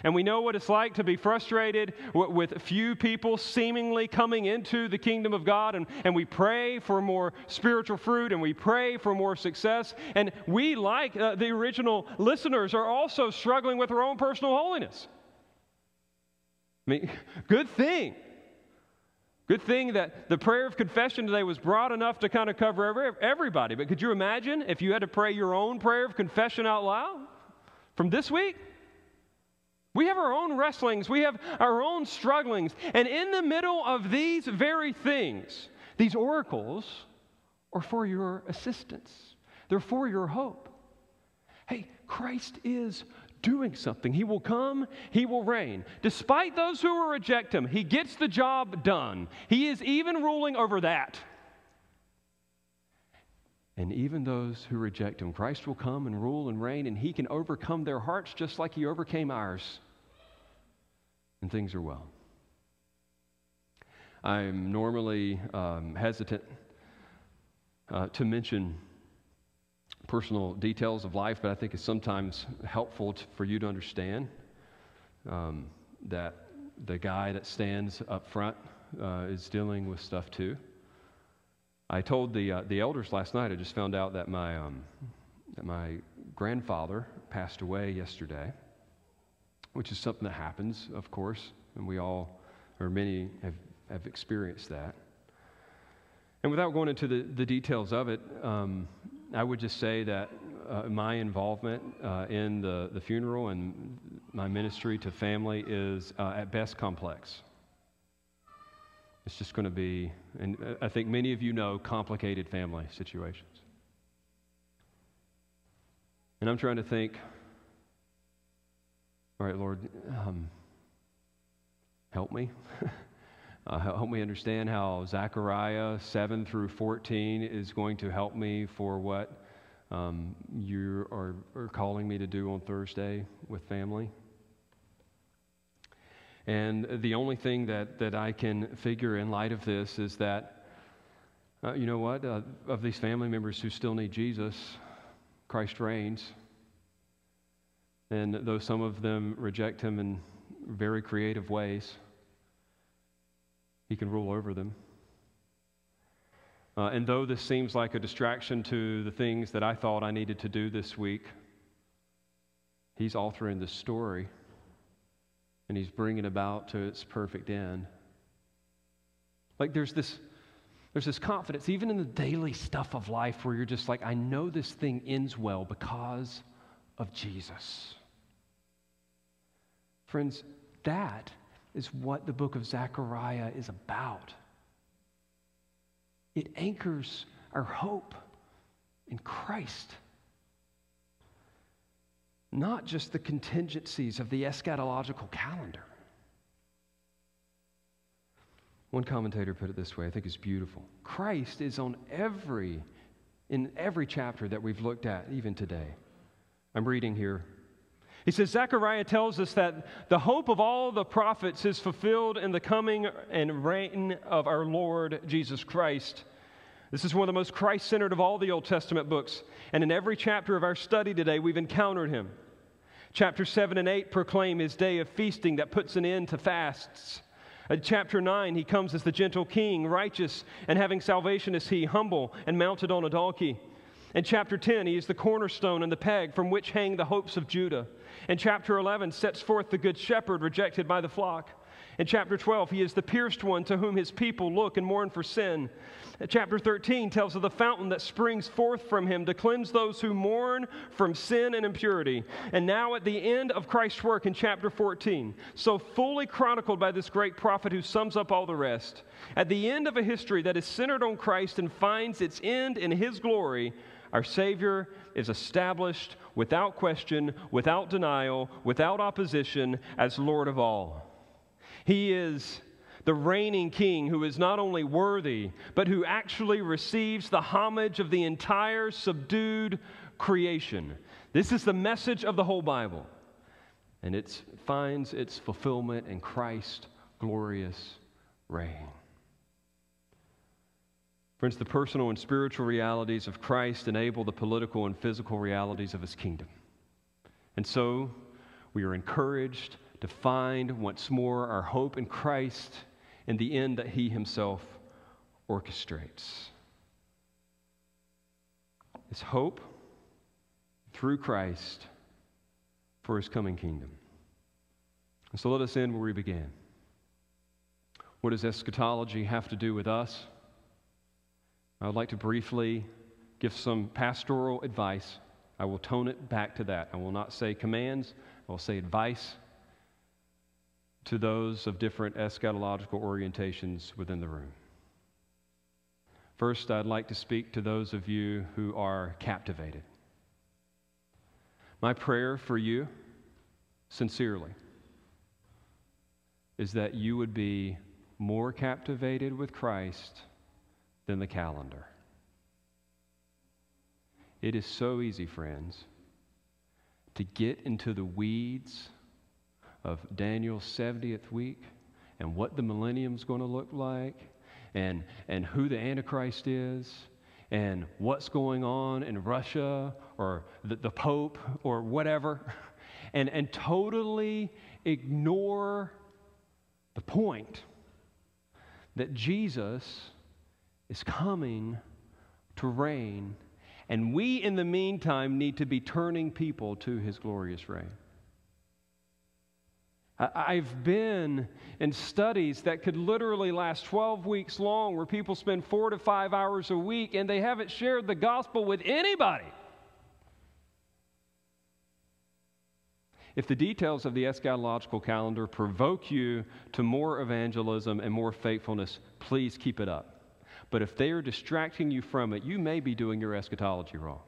And we know what it's like to be frustrated with few people seemingly coming into the kingdom of God. And, and we pray for more spiritual fruit and we pray for more success. And we, like uh, the original listeners, are also struggling with our own personal holiness. I mean, <laughs> good thing Good thing that the prayer of confession today was broad enough to kind of cover every, everybody. But could you imagine if you had to pray your own prayer of confession out loud from this week? We have our own wrestlings, we have our own strugglings. And in the middle of these very things, these oracles are for your assistance, they're for your hope. Hey, Christ is doing something. He will come, he will reign. Despite those who will reject him, he gets the job done. He is even ruling over that. And even those who reject him, Christ will come and rule and reign, and he can overcome their hearts just like he overcame ours. And things are well. I'm normally um, hesitant uh, to mention personal details of life, but I think it's sometimes helpful to, for you to understand um, that the guy that stands up front uh, is dealing with stuff too. I told the, uh, the elders last night, I just found out that my, um, that my grandfather passed away yesterday, which is something that happens, of course, and we all, or many, have, have experienced that. And without going into the, the details of it, um, I would just say that uh, my involvement uh, in the, the funeral and my ministry to family is uh, at best complex. It's just going to be, and I think many of you know, complicated family situations. And I'm trying to think, all right, Lord, um, help me. <laughs> Uh, help me understand how Zechariah 7 through 14 is going to help me for what um, you are, are calling me to do on Thursday with family. And the only thing that, that I can figure in light of this is that, uh, you know what, uh, of these family members who still need Jesus, Christ reigns. And though some of them reject him in very creative ways. He can rule over them. Uh, and though this seems like a distraction to the things that I thought I needed to do this week, He's altering the story and He's bringing about to its perfect end. Like there's this, there's this confidence, even in the daily stuff of life, where you're just like, I know this thing ends well because of Jesus. Friends, that is what the book of Zechariah is about. It anchors our hope in Christ. Not just the contingencies of the eschatological calendar. One commentator put it this way, I think it's beautiful. Christ is on every in every chapter that we've looked at even today. I'm reading here. He says Zechariah tells us that the hope of all the prophets is fulfilled in the coming and reign of our Lord Jesus Christ. This is one of the most Christ centered of all the Old Testament books. And in every chapter of our study today, we've encountered him. Chapter 7 and 8 proclaim his day of feasting that puts an end to fasts. In chapter 9, he comes as the gentle king, righteous and having salvation is he, humble and mounted on a donkey. In chapter 10, he is the cornerstone and the peg from which hang the hopes of Judah. In chapter 11, sets forth the good shepherd rejected by the flock. In chapter 12, he is the pierced one to whom his people look and mourn for sin. Chapter 13 tells of the fountain that springs forth from him to cleanse those who mourn from sin and impurity. And now, at the end of Christ's work in chapter 14, so fully chronicled by this great prophet who sums up all the rest, at the end of a history that is centered on Christ and finds its end in his glory, our Savior is established without question, without denial, without opposition as Lord of all. He is the reigning king who is not only worthy, but who actually receives the homage of the entire subdued creation. This is the message of the whole Bible. And it finds its fulfillment in Christ's glorious reign. Friends, the personal and spiritual realities of Christ enable the political and physical realities of his kingdom. And so we are encouraged to find once more our hope in Christ and the end that He Himself orchestrates. It's hope through Christ for His coming kingdom. And so let us end where we began. What does eschatology have to do with us? I would like to briefly give some pastoral advice. I will tone it back to that. I will not say commands, I will say advice to those of different eschatological orientations within the room. First, I'd like to speak to those of you who are captivated. My prayer for you, sincerely, is that you would be more captivated with Christ than the calendar. It is so easy, friends, to get into the weeds of Daniel's 70th week and what the millennium's going to look like and, and who the Antichrist is and what's going on in Russia or the, the Pope or whatever, <laughs> and, and totally ignore the point that Jesus is coming to reign, and we in the meantime need to be turning people to his glorious reign. I've been in studies that could literally last 12 weeks long where people spend four to five hours a week and they haven't shared the gospel with anybody. If the details of the eschatological calendar provoke you to more evangelism and more faithfulness, please keep it up. But if they are distracting you from it, you may be doing your eschatology wrong.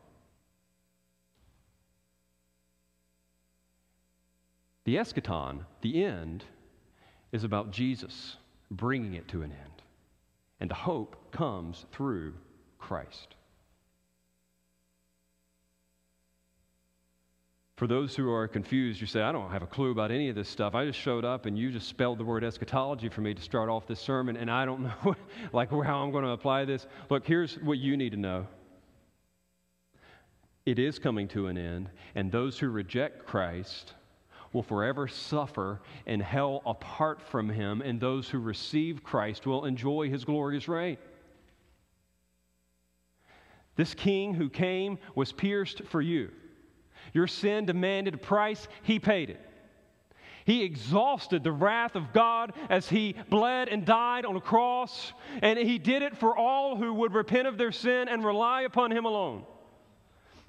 The eschaton, the end, is about Jesus bringing it to an end. And the hope comes through Christ. For those who are confused, you say, I don't have a clue about any of this stuff. I just showed up and you just spelled the word eschatology for me to start off this sermon, and I don't <laughs> know like how I'm going to apply this. Look, here's what you need to know. It is coming to an end, and those who reject Christ will forever suffer in hell apart from him, and those who receive Christ will enjoy his glorious reign. This king who came was pierced for you. Your sin demanded a price, he paid it. He exhausted the wrath of God as he bled and died on a cross, and he did it for all who would repent of their sin and rely upon him alone.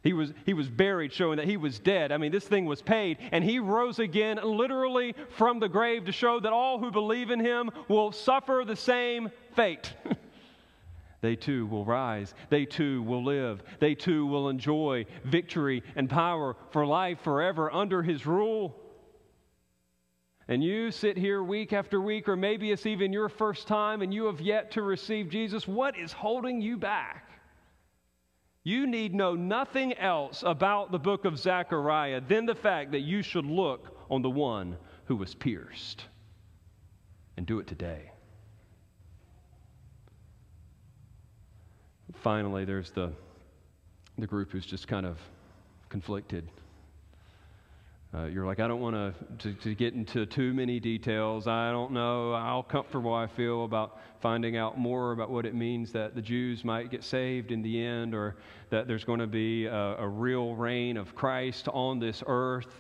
He was, he was buried, showing that he was dead. I mean, this thing was paid. And he rose again, literally from the grave, to show that all who believe in him will suffer the same fate. <laughs> they too will rise. They too will live. They too will enjoy victory and power for life forever under his rule. And you sit here week after week, or maybe it's even your first time and you have yet to receive Jesus. What is holding you back? You need know nothing else about the book of Zechariah than the fact that you should look on the one who was pierced. And do it today. Finally, there's the, the group who's just kind of conflicted. Uh, you're like, I don't want to, to get into too many details. I don't know how comfortable I feel about finding out more about what it means that the Jews might get saved in the end or that there's going to be a, a real reign of Christ on this earth.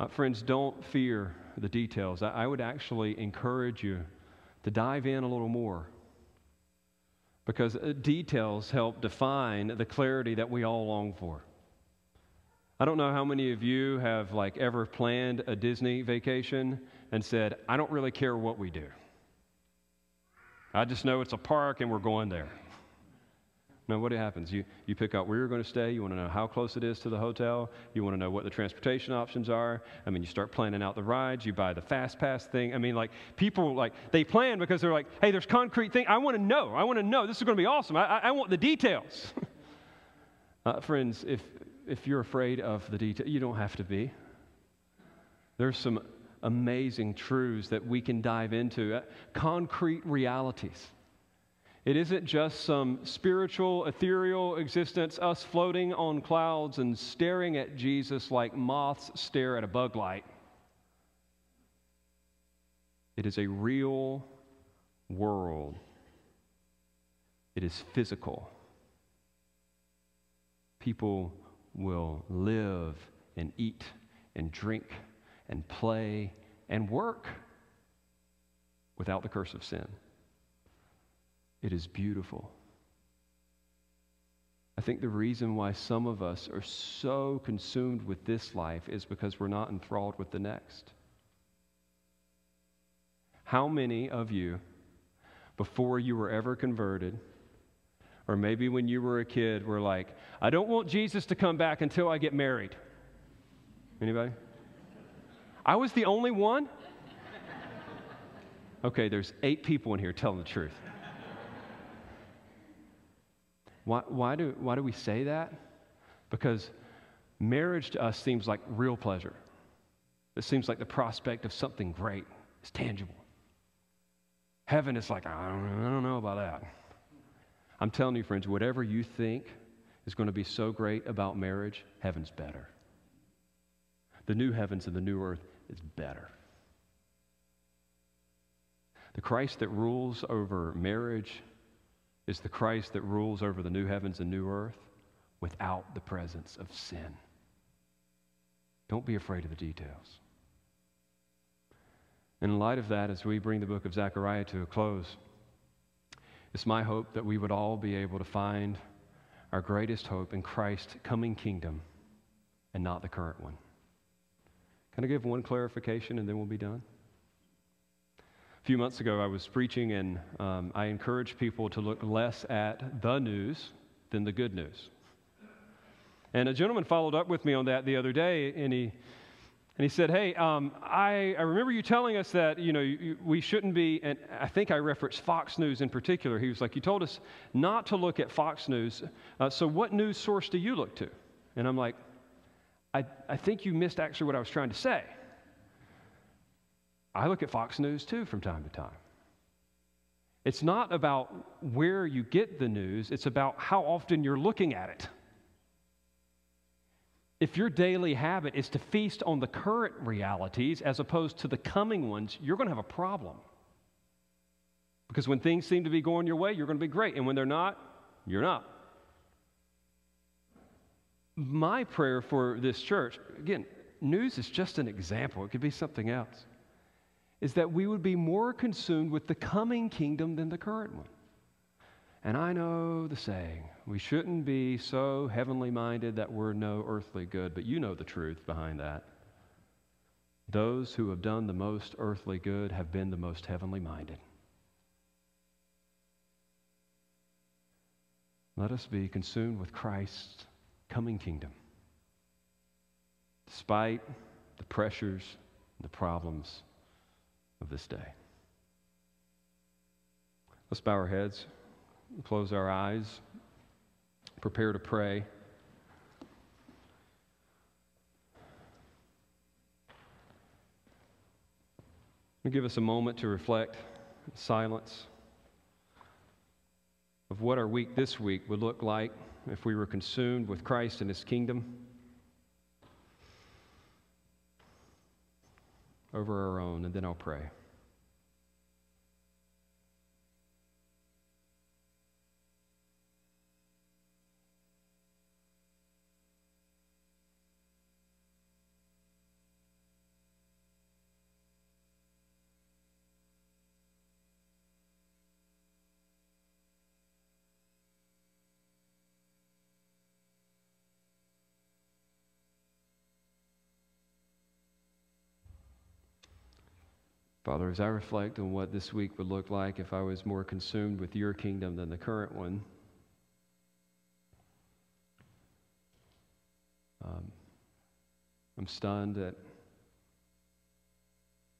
Uh, friends, don't fear the details. I, I would actually encourage you to dive in a little more because uh, details help define the clarity that we all long for. I don't know how many of you have like ever planned a Disney vacation and said, I don't really care what we do. I just know it's a park and we're going there. No, what happens? You, you pick out where you're going to stay. You want to know how close it is to the hotel. You want to know what the transportation options are. I mean, you start planning out the rides. You buy the fast pass thing. I mean, like people like they plan because they're like, hey, there's concrete thing. I want to know. I want to know. This is going to be awesome. I, I, I want the details. <laughs> uh, friends, if if you're afraid of the detail, you don't have to be. There's some amazing truths that we can dive into, uh, concrete realities. It isn't just some spiritual, ethereal existence, us floating on clouds and staring at Jesus like moths stare at a bug light. It is a real world, it is physical. People will live and eat and drink and play and work without the curse of sin. It is beautiful. I think the reason why some of us are so consumed with this life is because we're not enthralled with the next. How many of you, before you were ever converted, or maybe when you were a kid, were like, I don't want Jesus to come back until I get married. Anybody? I was the only one? Okay, there's eight people in here telling the truth. Why, why, do, why do we say that? Because marriage to us seems like real pleasure. It seems like the prospect of something great. It's tangible. Heaven is like, I don't, I don't know about that. I'm telling you, friends, whatever you think is going to be so great about marriage, heaven's better. The new heavens and the new earth is better. The Christ that rules over marriage is the Christ that rules over the new heavens and new earth without the presence of sin. Don't be afraid of the details. In light of that, as we bring the book of Zechariah to a close, it's my hope that we would all be able to find our greatest hope in Christ's coming kingdom and not the current one. Can I give one clarification and then we'll be done? Few months ago, I was preaching and um, I encouraged people to look less at the news than the good news. And a gentleman followed up with me on that the other day, and he and he said, Hey, um, I, I remember you telling us that, you know, you, we shouldn't be, and I think I referenced Fox News in particular. He was like, You told us not to look at Fox News. Uh, so what news source do you look to? And I'm like, I, I think you missed actually what I was trying to say. I look at Fox News too from time to time. It's not about where you get the news, it's about how often you're looking at it. if your daily habit is to feast on the current realities as opposed to the coming ones, you're going to have a problem. Because when things seem to be going your way, you're going to be great. And when they're not, you're not. My prayer for this church, again, news is just an example, it could be something else, is that we would be more consumed with the coming kingdom than the current one. And I know the saying, we shouldn't be so heavenly minded that we're no earthly good, but you know the truth behind that. Those who have done the most earthly good have been the most heavenly minded. Let us be consumed with Christ's coming kingdom, despite the pressures the problems of this day. Let's bow our heads close our eyes, prepare to pray. Give us a moment to reflect in silence of what our week this week would look like if we were consumed with Christ and His kingdom over our own, and then I'll pray. Father, as I reflect on what this week would look like if I was more consumed with your kingdom than the current one, um, I'm stunned at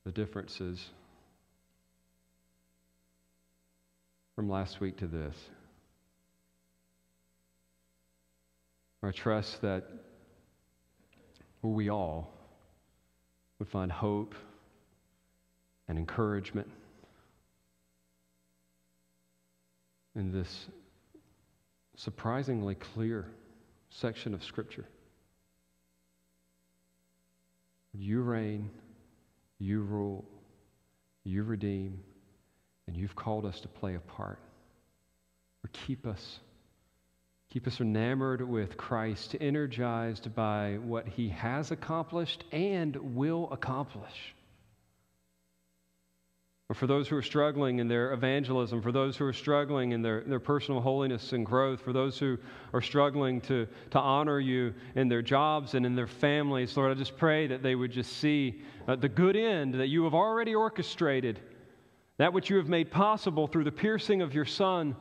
the differences from last week to this. I trust that we all would find hope and encouragement in this surprisingly clear section of Scripture. You reign, you rule, you redeem, and you've called us to play a part. Or keep us. Keep us enamored with Christ, energized by what he has accomplished and will accomplish or for those who are struggling in their evangelism, for those who are struggling in their, their personal holiness and growth, for those who are struggling to, to honor you in their jobs and in their families. Lord, I just pray that they would just see uh, the good end that you have already orchestrated, that which you have made possible through the piercing of your Son.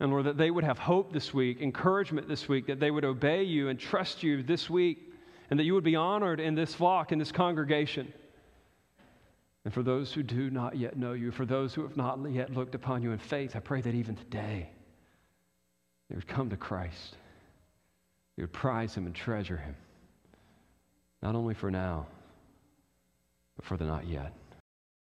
And Lord, that they would have hope this week, encouragement this week, that they would obey you and trust you this week, and that you would be honored in this flock, in this congregation. And for those who do not yet know you, for those who have not yet looked upon you in faith, I pray that even today they would come to Christ. They would prize him and treasure him, not only for now, but for the not yet.